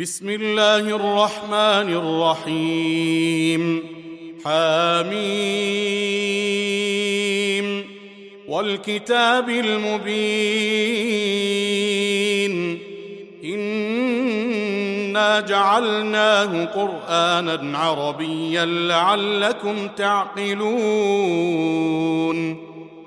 بسم الله الرحمن الرحيم. حاميم والكتاب المبين. إنا جعلناه قرآنا عربيا لعلكم تعقلون.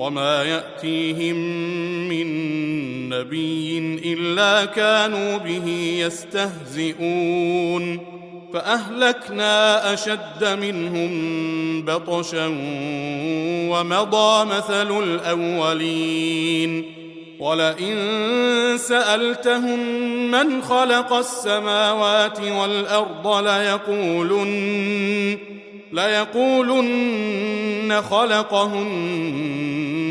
وما يأتيهم من نبي إلا كانوا به يستهزئون فأهلكنا أشد منهم بطشا ومضى مثل الأولين ولئن سألتهم من خلق السماوات والأرض ليقولن ليقولن خلقهن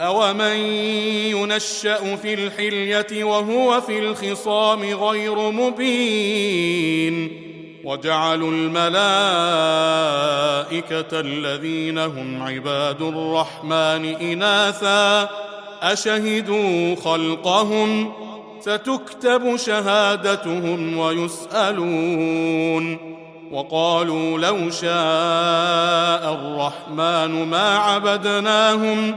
أومن ينشأ في الحلية وهو في الخصام غير مبين وجعلوا الملائكة الذين هم عباد الرحمن إناثا أشهدوا خلقهم ستكتب شهادتهم ويسألون وقالوا لو شاء الرحمن ما عبدناهم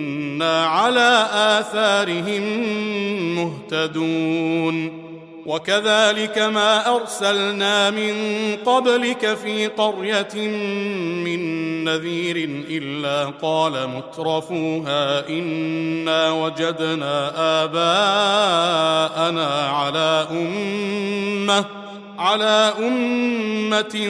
وأنا على آثارهم مهتدون. وكذلك ما أرسلنا من قبلك في قرية من نذير إلا قال مترفوها إنا وجدنا آباءنا على أمة على أمة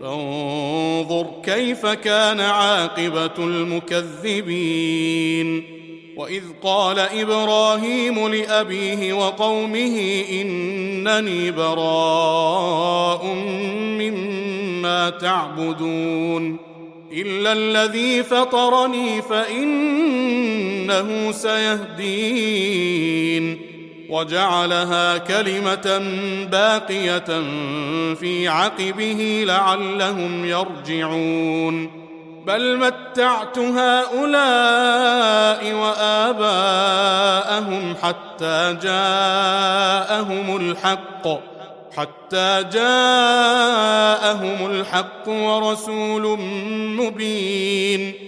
فانظر كيف كان عاقبة المكذبين. وإذ قال إبراهيم لأبيه وقومه إنني براء مما تعبدون. إلا الذي فطرني فإنه سيهدين. وجعلها كلمة باقية في عقبه لعلهم يرجعون. بل متعت هؤلاء وآباءهم حتى جاءهم الحق حتى جاءهم الحق ورسول مبين.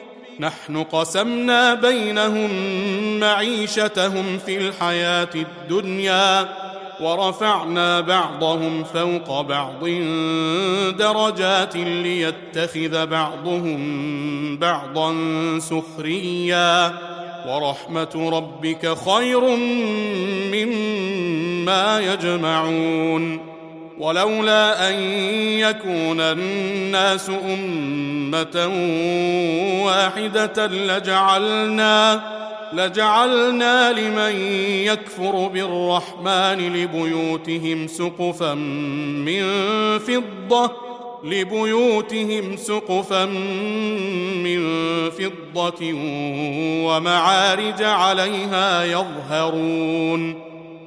نحن قسمنا بينهم معيشتهم في الحياة الدنيا ورفعنا بعضهم فوق بعض درجات ليتخذ بعضهم بعضا سخريا ورحمة ربك خير مما يجمعون ولولا أن يكون الناس أمة واحدة لجعلنا لجعلنا لمن يكفر بالرحمن لبيوتهم سقفا من فضة لبيوتهم سقفا من فضة ومعارج عليها يظهرون.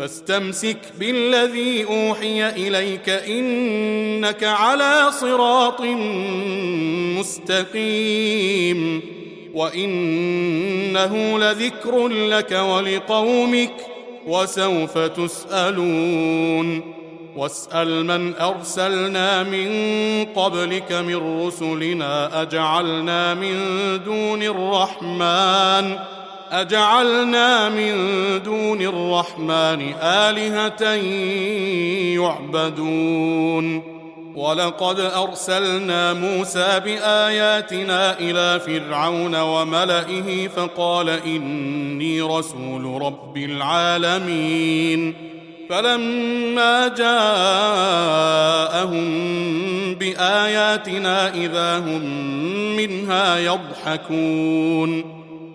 فاستمسك بالذي أوحي إليك إنك على صراط مستقيم وإنه لذكر لك ولقومك وسوف تسألون واسأل من أرسلنا من قبلك من رسلنا أجعلنا من دون الرحمن أجعلنا من دون الرحمن آلهة يعبدون. ولقد أرسلنا موسى بآياتنا إلى فرعون وملئه فقال إني رسول رب العالمين. فلما جاءهم بآياتنا إذا هم منها يضحكون.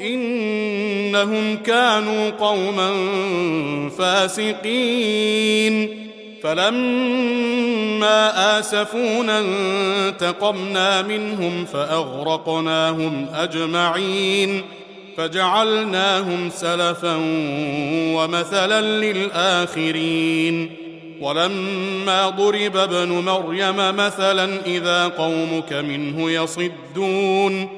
إنهم كانوا قوما فاسقين. فلما آسفونا انتقمنا منهم فأغرقناهم أجمعين. فجعلناهم سلفا ومثلا للآخرين. ولما ضرب ابن مريم مثلا إذا قومك منه يصدون.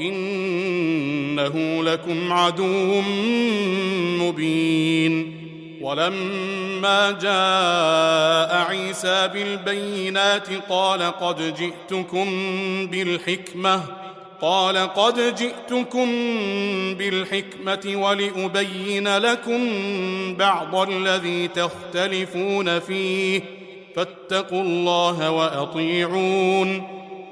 انه لكم عدو مبين ولما جاء عيسى بالبينات قال قد جئتكم بالحكمه قال قد جئتكم بالحكمه ولابين لكم بعض الذي تختلفون فيه فاتقوا الله واطيعون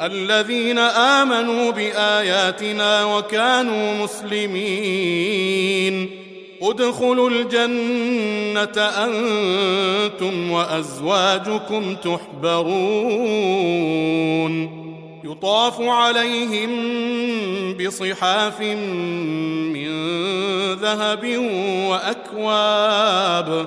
الذين آمنوا بآياتنا وكانوا مسلمين. ادخلوا الجنة أنتم وأزواجكم تحبرون. يطاف عليهم بصحاف من ذهب وأكواب.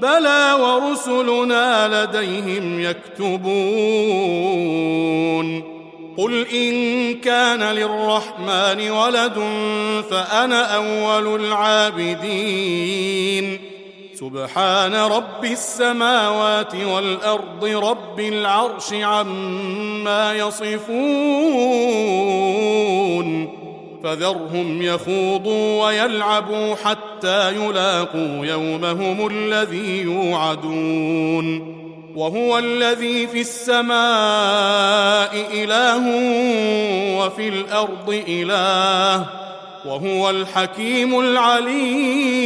بلى ورسلنا لديهم يكتبون. قل إن كان للرحمن ولد فأنا أول العابدين. سبحان رب السماوات والأرض رب العرش عما يصفون. فذرهم يخوضوا ويلعبوا حتى يلاقوا يومهم الذي يوعدون. وهو الذي في السماء إله وفي الأرض إله. وهو الحكيم العليم.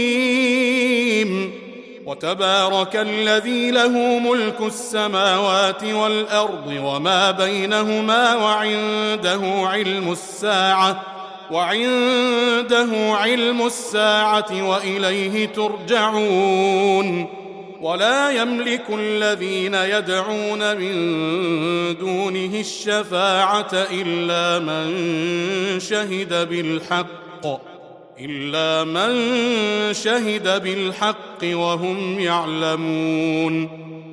وتبارك الذي له ملك السماوات والأرض وما بينهما وعنده علم الساعة. وعنده علم الساعة وإليه ترجعون. ولا يملك الذين يدعون من دونه الشفاعة إلا من شهد بالحق إلا من شهد بالحق وهم يعلمون.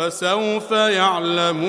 فسوف يعلمون.